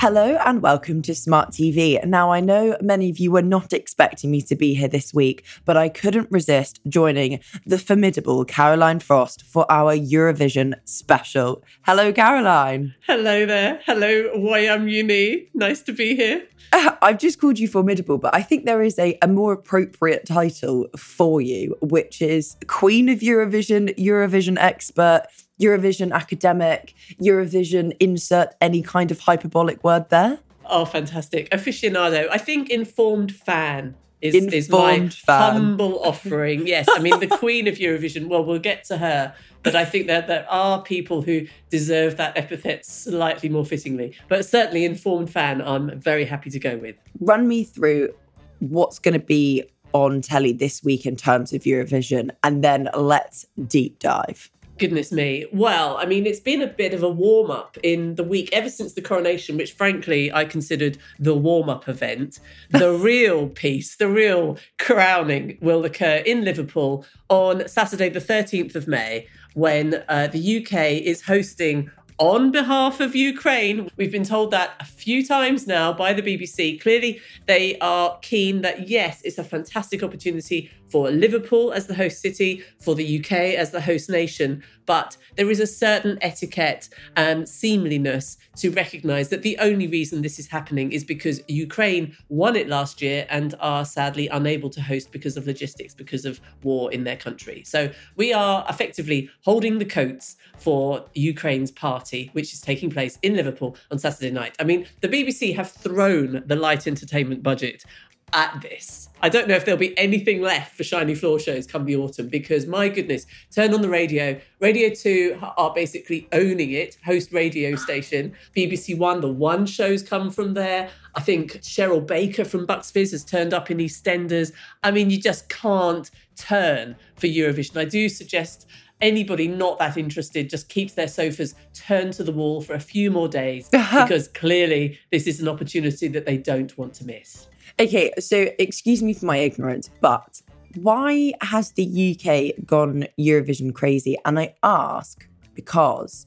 Hello and welcome to Smart TV. Now, I know many of you were not expecting me to be here this week, but I couldn't resist joining the formidable Caroline Frost for our Eurovision special. Hello, Caroline. Hello there. Hello, YM Uni. Nice to be here. I've just called you formidable, but I think there is a, a more appropriate title for you, which is Queen of Eurovision, Eurovision expert, Eurovision academic, Eurovision insert any kind of hyperbolic word there? Oh, fantastic. Aficionado. I think informed fan is, informed is my fan. humble offering. Yes, I mean, the queen of Eurovision, well, we'll get to her. But I think that there are people who deserve that epithet slightly more fittingly. But certainly, informed fan, I'm very happy to go with. Run me through what's going to be on telly this week in terms of Eurovision, and then let's deep dive. Goodness me. Well, I mean, it's been a bit of a warm up in the week ever since the coronation, which frankly I considered the warm up event. The real piece, the real crowning will occur in Liverpool on Saturday, the 13th of May, when uh, the UK is hosting on behalf of Ukraine. We've been told that a few times now by the BBC. Clearly, they are keen that, yes, it's a fantastic opportunity for Liverpool as the host city, for the UK as the host nation, but there is a certain etiquette and seemliness to recognise that the only reason this is happening is because Ukraine won it last year and are sadly unable to host because of logistics, because of war in their country. So we are effectively holding the coats for Ukraine's party, which is taking place in Liverpool on Saturday night. I mean, the BBC have thrown the light entertainment budget at this. I don't know if there'll be anything left for shiny floor shows come the autumn because my goodness, turn on the radio. Radio 2 are basically owning it, host radio station. BBC One, the One shows come from there. I think Cheryl Baker from Bucks Fizz has turned up in EastEnders. I mean, you just can't turn for Eurovision. I do suggest anybody not that interested just keeps their sofas turned to the wall for a few more days because clearly this is an opportunity that they don't want to miss. Okay, so excuse me for my ignorance, but why has the UK gone Eurovision crazy? And I ask because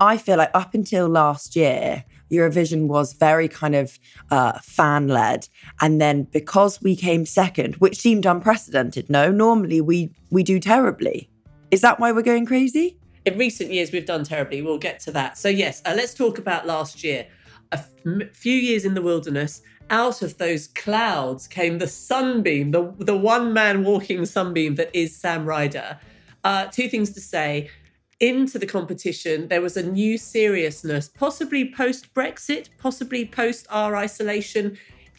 I feel like up until last year, Eurovision was very kind of uh, fan led, and then because we came second, which seemed unprecedented. No, normally we we do terribly. Is that why we're going crazy? In recent years, we've done terribly. We'll get to that. So yes, uh, let's talk about last year. A f- few years in the wilderness, out of those clouds came the sunbeam, the, the one man walking sunbeam that is Sam Ryder. Uh, two things to say. Into the competition, there was a new seriousness, possibly post Brexit, possibly post our isolation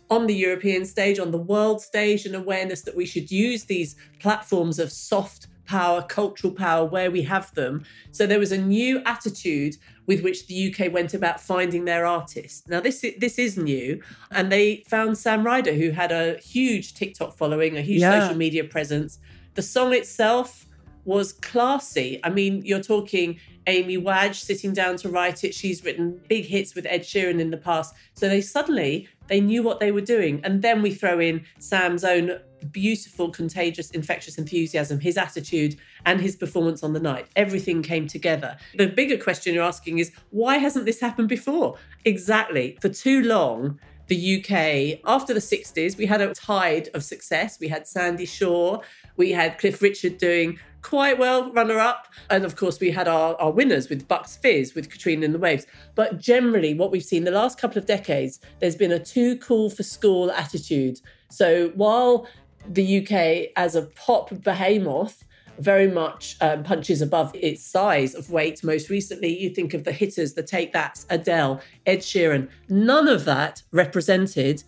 on the European stage, on the world stage, an awareness that we should use these platforms of soft power, cultural power, where we have them. So there was a new attitude with which the UK went about finding their artists. Now this is, this is new, and they found Sam Ryder, who had a huge TikTok following, a huge Yeah. social media presence. The song itself was classy. I mean, you're talking Amy Wadge sitting down to write it. She's written big hits with Ed Sheeran in the past. So they suddenly they knew what they were doing. And then we throw in Sam's own beautiful, contagious, infectious enthusiasm, his attitude, and his performance on the night. Everything came together. The bigger question you're asking is why hasn't this happened before? Exactly. For too long, the UK, after the 60s, we had a tide of success. We had Sandie Shaw, we had Cliff Richard doing quite well, runner up. And of course, we had our, our winners with Bucks Fizz, with Katrina and the Waves. But generally, what we've seen the last couple of decades, there's been a too cool for school attitude. So while the UK, as a pop behemoth, very much um, punches above its size of weight. Most recently, you think of the hitters, the Take That's, Adele, Ed Sheeran. None of that represented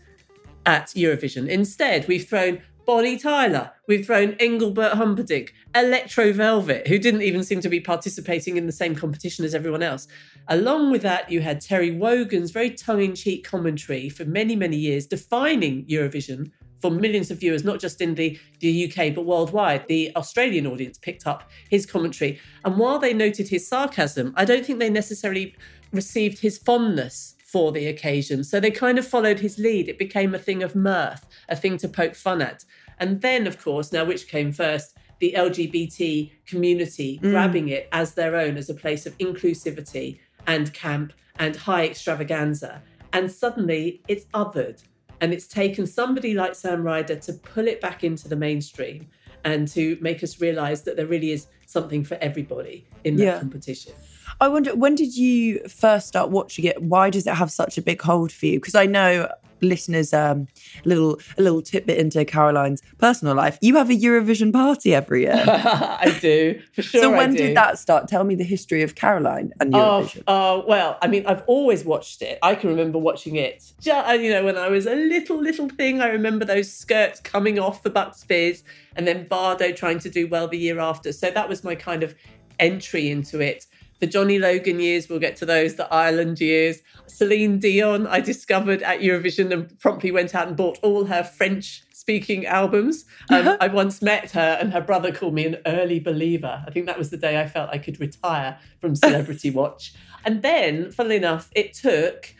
at Eurovision. Instead, we've thrown Bonnie Tyler. We've thrown Engelbert Humperdinck, Electro Velvet, who didn't even seem to be participating in the same competition as everyone else. Along with that, you had Terry Wogan's very tongue in cheek commentary for many, many years, defining Eurovision for millions of viewers, not just in the, the UK, but worldwide. The Australian audience picked up his commentary. And while they noted his sarcasm, I don't think they necessarily received his fondness for the occasion. So they kind of followed his lead. It became a thing of mirth, a thing to poke fun at. And then, of course, now which came first? The LGBT community mm. grabbing it as their own, as a place of inclusivity and camp and high extravaganza. And suddenly it's othered. And it's taken somebody like Sam Ryder to pull it back into the mainstream and to make us realize that there really is something for everybody in that yeah. competition. I wonder when did you first start watching it? Why does it have such a big hold for you? Because I know listeners um a little a little tidbit into Caroline's personal life. You have a Eurovision party every year. I do, for sure. So when did that start? Tell me the history of Caroline and Eurovision. Oh, uh, well, I mean, I've always watched it. I can remember watching it. Just, uh, you know, when I was a little little thing, I remember those skirts coming off the Bucks Fizz, and then Bardo trying to do well the year after. So that was my kind of entry into it the Johnny Logan years, we'll get to those, the Ireland years. Celine Dion, I discovered at Eurovision and promptly went out and bought all her French speaking albums. Um, I once met her and her brother called me an early believer. I think that was the day I felt I could retire from Celebrity Watch. And then, funnily enough, it took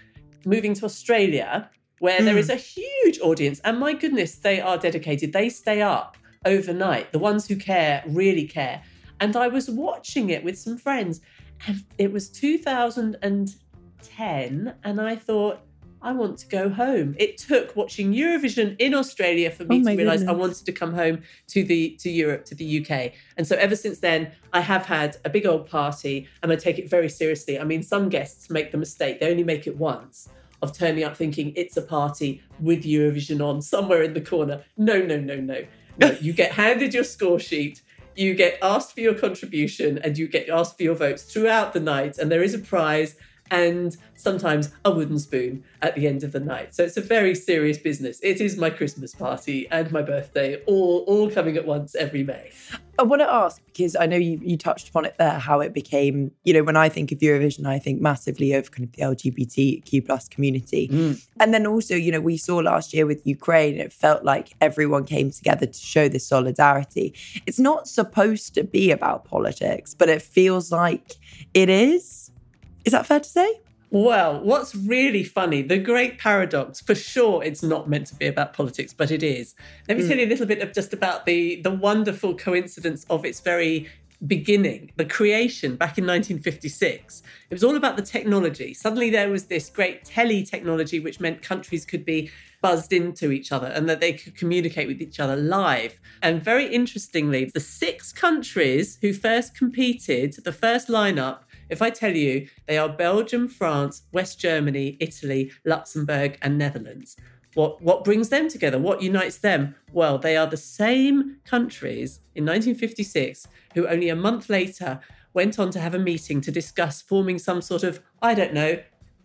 moving to Australia, where mm. there is hmm. a huge audience. And my goodness, they are dedicated. They stay up overnight. The ones who care really care. And I was watching it with some friends and it was 2010, and I thought, I want to go home. It took watching Eurovision in Australia for me oh to realize goodness. I wanted to come home to the to Europe, to the UK. And so ever since then, I have had a big old party and I take it very seriously. I mean, some guests make the mistake, they only make it once of turning up thinking it's a party with Eurovision on somewhere in the corner. No, no, no, no. no you get handed your score sheet you get asked for your contribution and you get asked for your votes throughout the night, and there is a prize and sometimes a wooden spoon at the end of the night. So it's a very serious business. It is my Christmas party and my birthday, all all coming at once every May. I want to ask because I know you, you touched upon it there, how it became, you know, when I think of Eurovision, I think massively of kind of the LGBTQ plus community. Mm. And then also, you know, we saw last year with Ukraine, it felt like everyone came together to show this solidarity. It's not supposed to be about politics, but it feels like it is. Is that fair to say? Well, what's really funny, the great paradox, for sure it's not meant to be about politics, but it is. Let me mm. tell you a little bit of just about the the wonderful coincidence of its very beginning, the creation back in 1956. It was all about the technology. Suddenly there was this great tele technology which meant countries could be buzzed into each other and that they could communicate with each other live. And very interestingly, the six countries who first competed, the first lineup if I tell you they are Belgium, France, West Germany, Italy, Luxembourg, and Netherlands, what, what brings them together? What unites them? Well, they are the same countries in 1956 who only a month later went on to have a meeting to discuss forming some sort of, I don't know,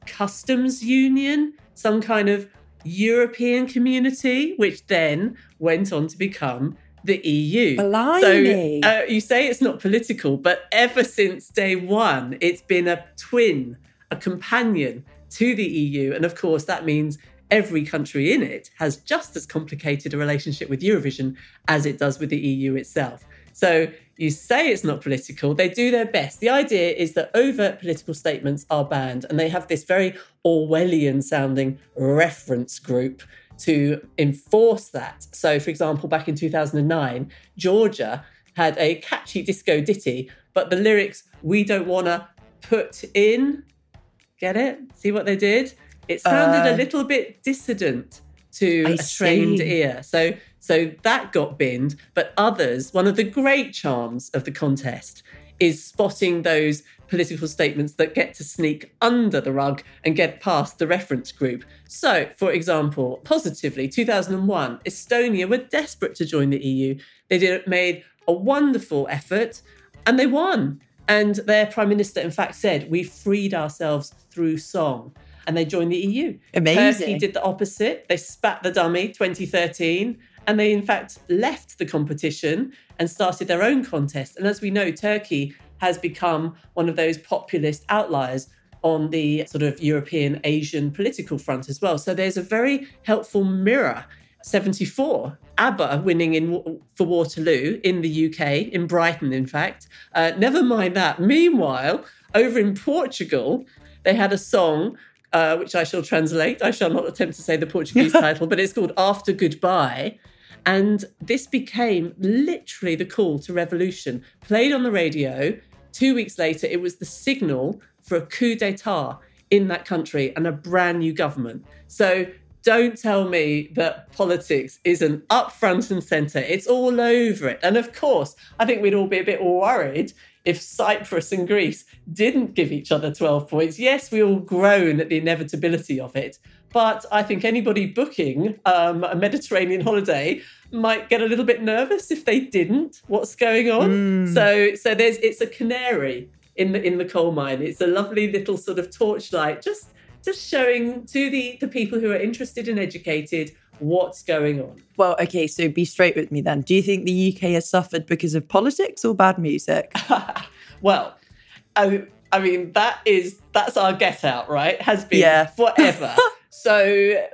customs union, some kind of European community, which then went on to become the EU. Blimey. So uh, you say it's not political, but ever since day one, it's been a twin, a companion to the EU. And of course, that means every country in it has just as complicated a relationship with Eurovision as it does with the EU itself. So you say it's not political, they do their best. The idea is that overt political statements are banned, and they have this very Orwellian sounding reference group to enforce that. So, for example, back in 2009, Georgia had a catchy disco ditty, but the lyrics, we don't want to put in, get it? See what they did? It sounded uh, a little bit dissident to I a trained see. ear. So, so that got binned, but others, one of the great charms of the contest is spotting those political statements that get to sneak under the rug and get past the reference group. So, for example, positively, 2001, Estonia were desperate to join the EU. They did made a wonderful effort and they won. And their prime minister, in fact, said, We freed ourselves through song. And they joined the EU. Amazing. Turkey did the opposite. They spat the dummy 2013 And they, in fact, left the competition and started their own contest. And as we know, Turkey has become one of those populist outliers on the sort of European Asian political front as well. So there's a very helpful mirror 74. ABBA winning in for Waterloo in the UK, in Brighton, in fact. Uh, never mind that. Meanwhile, over in Portugal, they had a song uh, which I shall translate. I shall not attempt to say the Portuguese title, but it's called After Goodbye. And this became literally the call to revolution. Played on the radio. Two weeks later, it was the signal for a coup d'etat in that country and a brand new government. So don't tell me that politics isn't up front and centre. It's all over it. And of course, I think we'd all be a bit worried if Cyprus and Greece didn't give each other 12 points. Yes, we all groan at the inevitability of it. But I think anybody booking um, a Mediterranean holiday might get a little bit nervous if they didn't. What's going on? Mm. So, so there's it's a canary in the in the coal mine. It's a lovely little sort of torchlight, just just showing to the, the people who are interested and educated what's going on. Well, okay, so be straight with me then. Do you think the UK has suffered because of politics or bad music? well, I, I mean that is that's our get out, right? Has been yeah. forever. so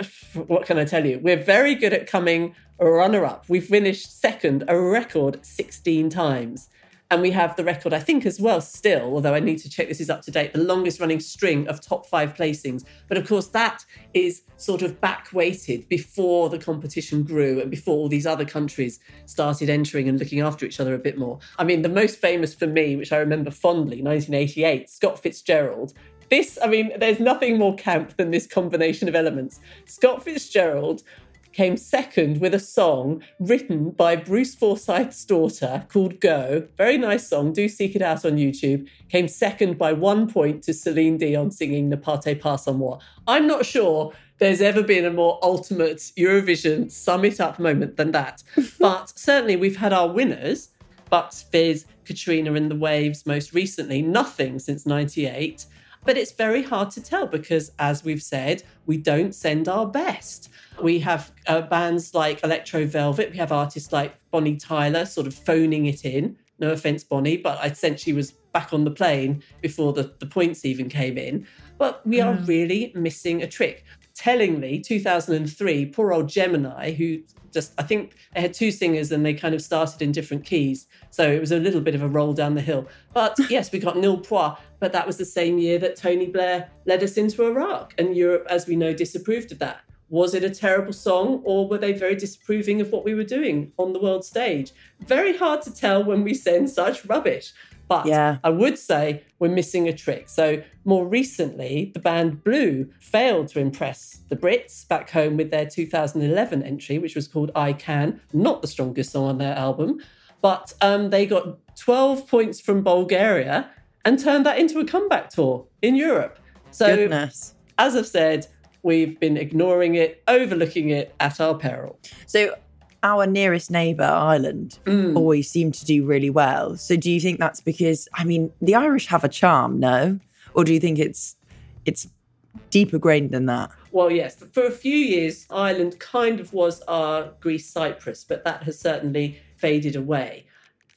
what can I tell you? We're very good at coming runner up. We've finished second a record 16 times. And we have the record, I think, as well, still, although I need to check this is up to date, the longest running string of top five placings. But of course, that is sort of back weighted before the competition grew and before all these other countries started entering and looking after each other a bit more. I mean, the most famous for me, which I remember fondly, 1988, Scott Fitzgerald this, I mean, there's nothing more camp than this combination of elements. Scott Fitzgerald came second with a song written by Bruce Forsyth's daughter called Go. Very nice song. Do seek it out on YouTube. Came second by one point to Celine Dion singing Ne partez pas sans moi. I'm not sure there's ever been a more ultimate Eurovision sum it up moment than that. but certainly we've had our winners. Bucks Fizz, Katrina and the Waves most recently, nothing since 98. But it's very hard to tell because, as we've said, we don't send our best. We have uh, bands like Electro Velvet. We have artists like Bonnie Tyler sort of phoning it in. No offense, Bonnie, but I sense she was back on the plane before the, the points even came in. But we are mm. really missing a trick. Tellingly, 2003, poor old Gemini, who just, I think they had two singers and they kind of started in different keys. So it was a little bit of a roll down the hill. But yes, we got nul points, but that was the same year that Tony Blair led us into Iraq. And Europe, as we know, disapproved of that. Was it a terrible song or were they very disapproving of what we were doing on the world stage? Very hard to tell when we send such rubbish. But yeah. I would say we're missing a trick. So, more recently, the band Blue failed to impress the Brits back home with their 2011 entry, which was called I Can, not the strongest song on their album. But um, they got 12 points from Bulgaria and turned that into a comeback tour in Europe. So, Goodness. as I've said, we've been ignoring it, overlooking it at our peril. So, our nearest neighbour, Ireland, mm. always seem to do really well. So do you think that's because I mean the Irish have a charm, no? Or do you think it's it's deeper grained than that? Well, yes. For a few years, Ireland kind of was our Greece Cyprus, but that has certainly faded away.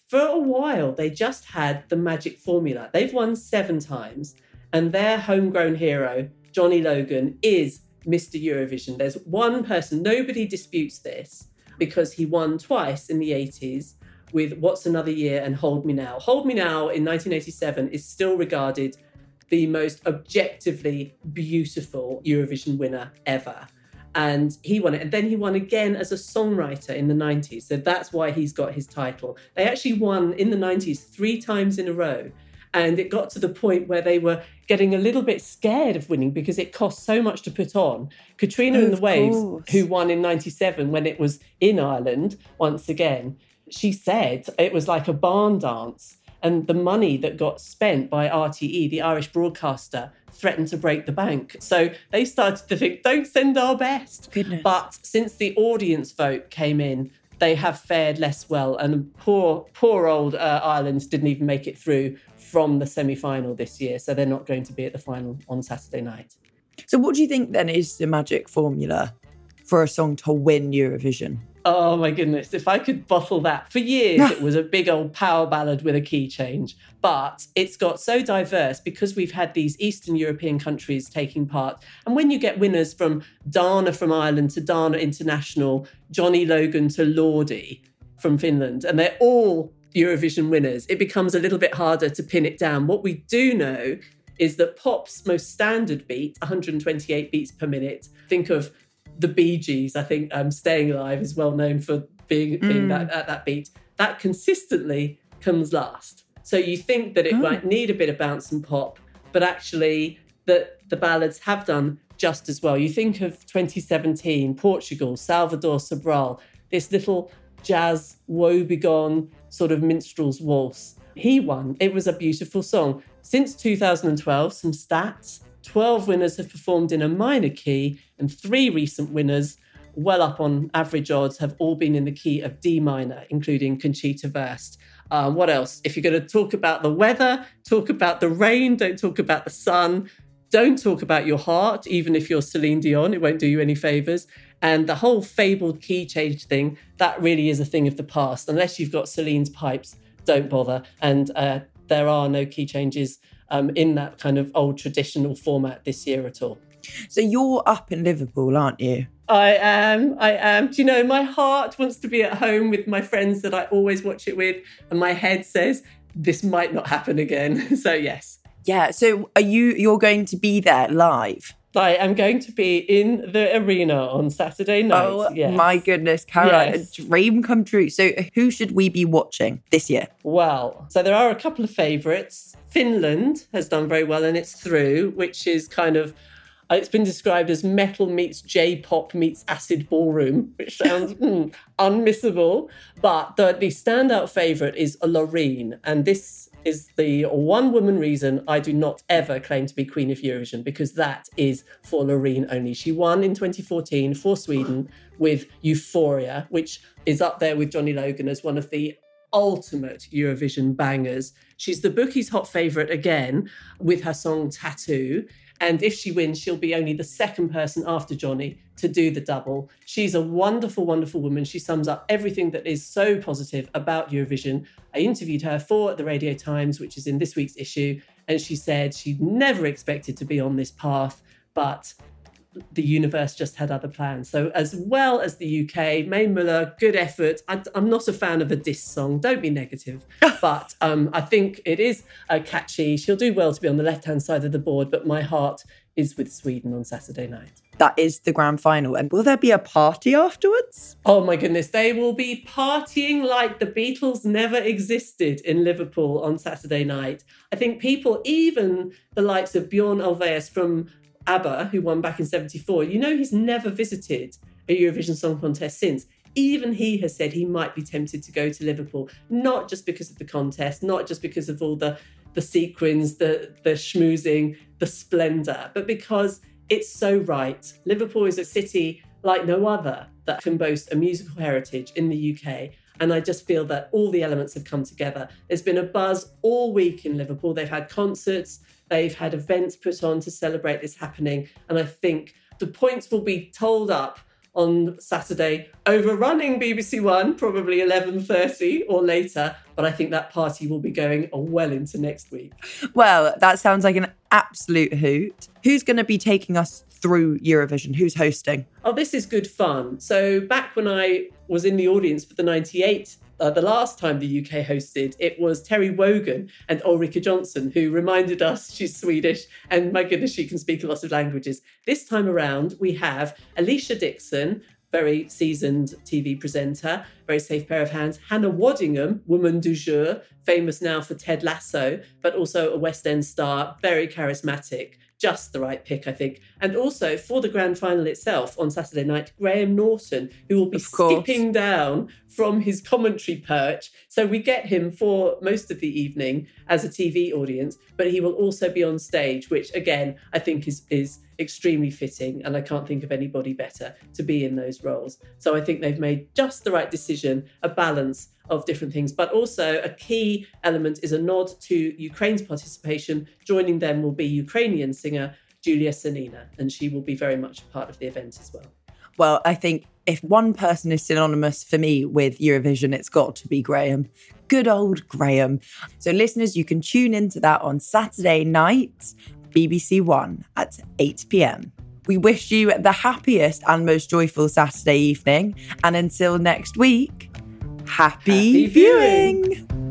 For a while, they just had the magic formula. They've won seven times, and their homegrown hero, Johnny Logan, is Mr. Eurovision. There's one person, nobody disputes this because he won twice in the 80s with What's Another Year and Hold Me Now. Hold Me Now in 1987 is still regarded the most objectively beautiful Eurovision winner ever. And he won it. And then he won again as a songwriter in the 90s. So that's why he's got his title. They actually won in the 90s three times in a row. And it got to the point where they were getting a little bit scared of winning because it cost so much to put on. Katrina oh, and the Waves, course. who won in 97 when it was in Ireland once again, she said it was like a barn dance. And the money that got spent by RTE, the Irish broadcaster, threatened to break the bank. So they started to think, don't send our best. Goodness. But since the audience vote came in, they have fared less well. And poor, poor old uh, Ireland didn't even make it through from the semi final this year. So they're not going to be at the final on Saturday night. So, what do you think then is the magic formula for a song to win Eurovision? Oh my goodness, if I could bottle that. For years, it was a big old power ballad with a key change. But it's got so diverse because we've had these Eastern European countries taking part. And when you get winners from Dana from Ireland to Dana International, Johnny Logan to Lordi from Finland, and they're all Eurovision winners, it becomes a little bit harder to pin it down. What we do know is that pop's most standard beat, 128 beats per minute, think of the Bee Gees, I think um, Staying Alive is well known for being, being Mm. that, at that beat. That consistently comes last. So you think that it Oh. might need a bit of bounce and pop, but actually that the ballads have done just as well. You think of 2017, Portugal, Salvador Sobral, this little jazz woebegone sort of minstrel's waltz. He won. It was a beautiful song. Since 2012, some stats 12 winners have performed in a minor key, and three recent winners, well up on average odds, have all been in the key of D minor, including Conchita Wurst. Um, what else? If you're going to talk about the weather, talk about the rain, don't talk about the sun, don't talk about your heart, even if you're Celine Dion, it won't do you any favors. And the whole fabled key change thing, that really is a thing of the past. Unless you've got Celine's pipes, don't bother. And uh, there are no key changes um, in that kind of old traditional format this year at all. So you're up in Liverpool, aren't you? I am. I am. Do you know, my heart wants to be at home with my friends that I always watch it with, and my head says this might not happen again. so, yes. Yeah. So are you you're going to be there live? I am going to be in the arena on Saturday night. oh yes. my goodness, Cara, Yes. a dream come true. So who should we be watching this year? Well, so there are a couple of favourites. Finland has done very well and it's through, which is kind of uh, it's been described as metal meets J-pop meets acid ballroom, which sounds mm, unmissable. But the, the standout favourite is Loreen, and this is the one woman reason I do not ever claim to be Queen of Eurovision because that is for Loreen only. She won in 2014 for Sweden with Euphoria, which is up there with Johnny Logan as one of the ultimate Eurovision bangers. She's the bookies' hot favourite again with her song Tattoo. And if she wins, she'll be only the second person after Johnny to do the double. She's a wonderful, wonderful woman. She sums up everything that is so positive about Eurovision. I interviewed her for the Radio Times, which is in this week's issue, and she said she'd never expected to be on this path, but the universe just had other plans. So, as well as the UK, Mae Muller, good effort. I, am not a fan of a diss song. Don't be negative, but um, I think it is uh, catchy. She'll do well to be on the left hand side of the board, but my heart is with Sweden on Saturday night. That is the grand final. And will there be a party afterwards? Oh my goodness, they will be partying like the Beatles never existed in Liverpool on Saturday night. I think people, even the likes of Bjorn Ulvaeus from ABBA, who won back in 74, you know, he's never visited a Eurovision Song Contest since. Even he has said he might be tempted to go to Liverpool, not just because of the contest, not just because of all the the sequins, the the schmoozing, the splendor, but because it's so right. Liverpool is a city like no other that can boast a musical heritage in the UK. And I just feel that all the elements have come together. There's been a buzz all week in Liverpool. They've had concerts, they've had events put on to celebrate this happening. And I think the points will be told up on Saturday, overrunning BBC One, probably 11.30 or later. But I think that party will be going well into next week. Well, that sounds like an absolute hoot. Who's going to be taking us through Eurovision? Who's hosting? Oh, this is good fun. So back when I was in the audience for the 98, uh, the last time the UK hosted, it was Terry Wogan and Ulrika Jonsson who reminded us she's Swedish and my goodness, she can speak a lot of languages. This time around, we have Alesha Dixon, very seasoned TV presenter, very safe pair of hands. Hannah Waddingham, woman du jour, famous now for Ted Lasso, but also a West End star, very charismatic just the right pick, I think. And also for the grand final itself on Saturday night, Graham Norton, who will be skipping down from his commentary perch. So we get him for most of the evening as a TV audience, but he will also be on stage, which again I think is is extremely fitting, and I can't think of anybody better to be in those roles. So I think they've made just the right decision, a balance of different things, but also a key element is a nod to Ukraine's participation. Joining them will be Ukrainian singer Julia Sanina, and she will be very much a part of the event as well. Well, I think if one person is synonymous for me with Eurovision, it's got to be Graham. Good old Graham. So, listeners, you can tune into that on Saturday night, BBC One at 8 pm. We wish you the happiest and most joyful Saturday evening. And until next week, happy, Happy viewing. viewing.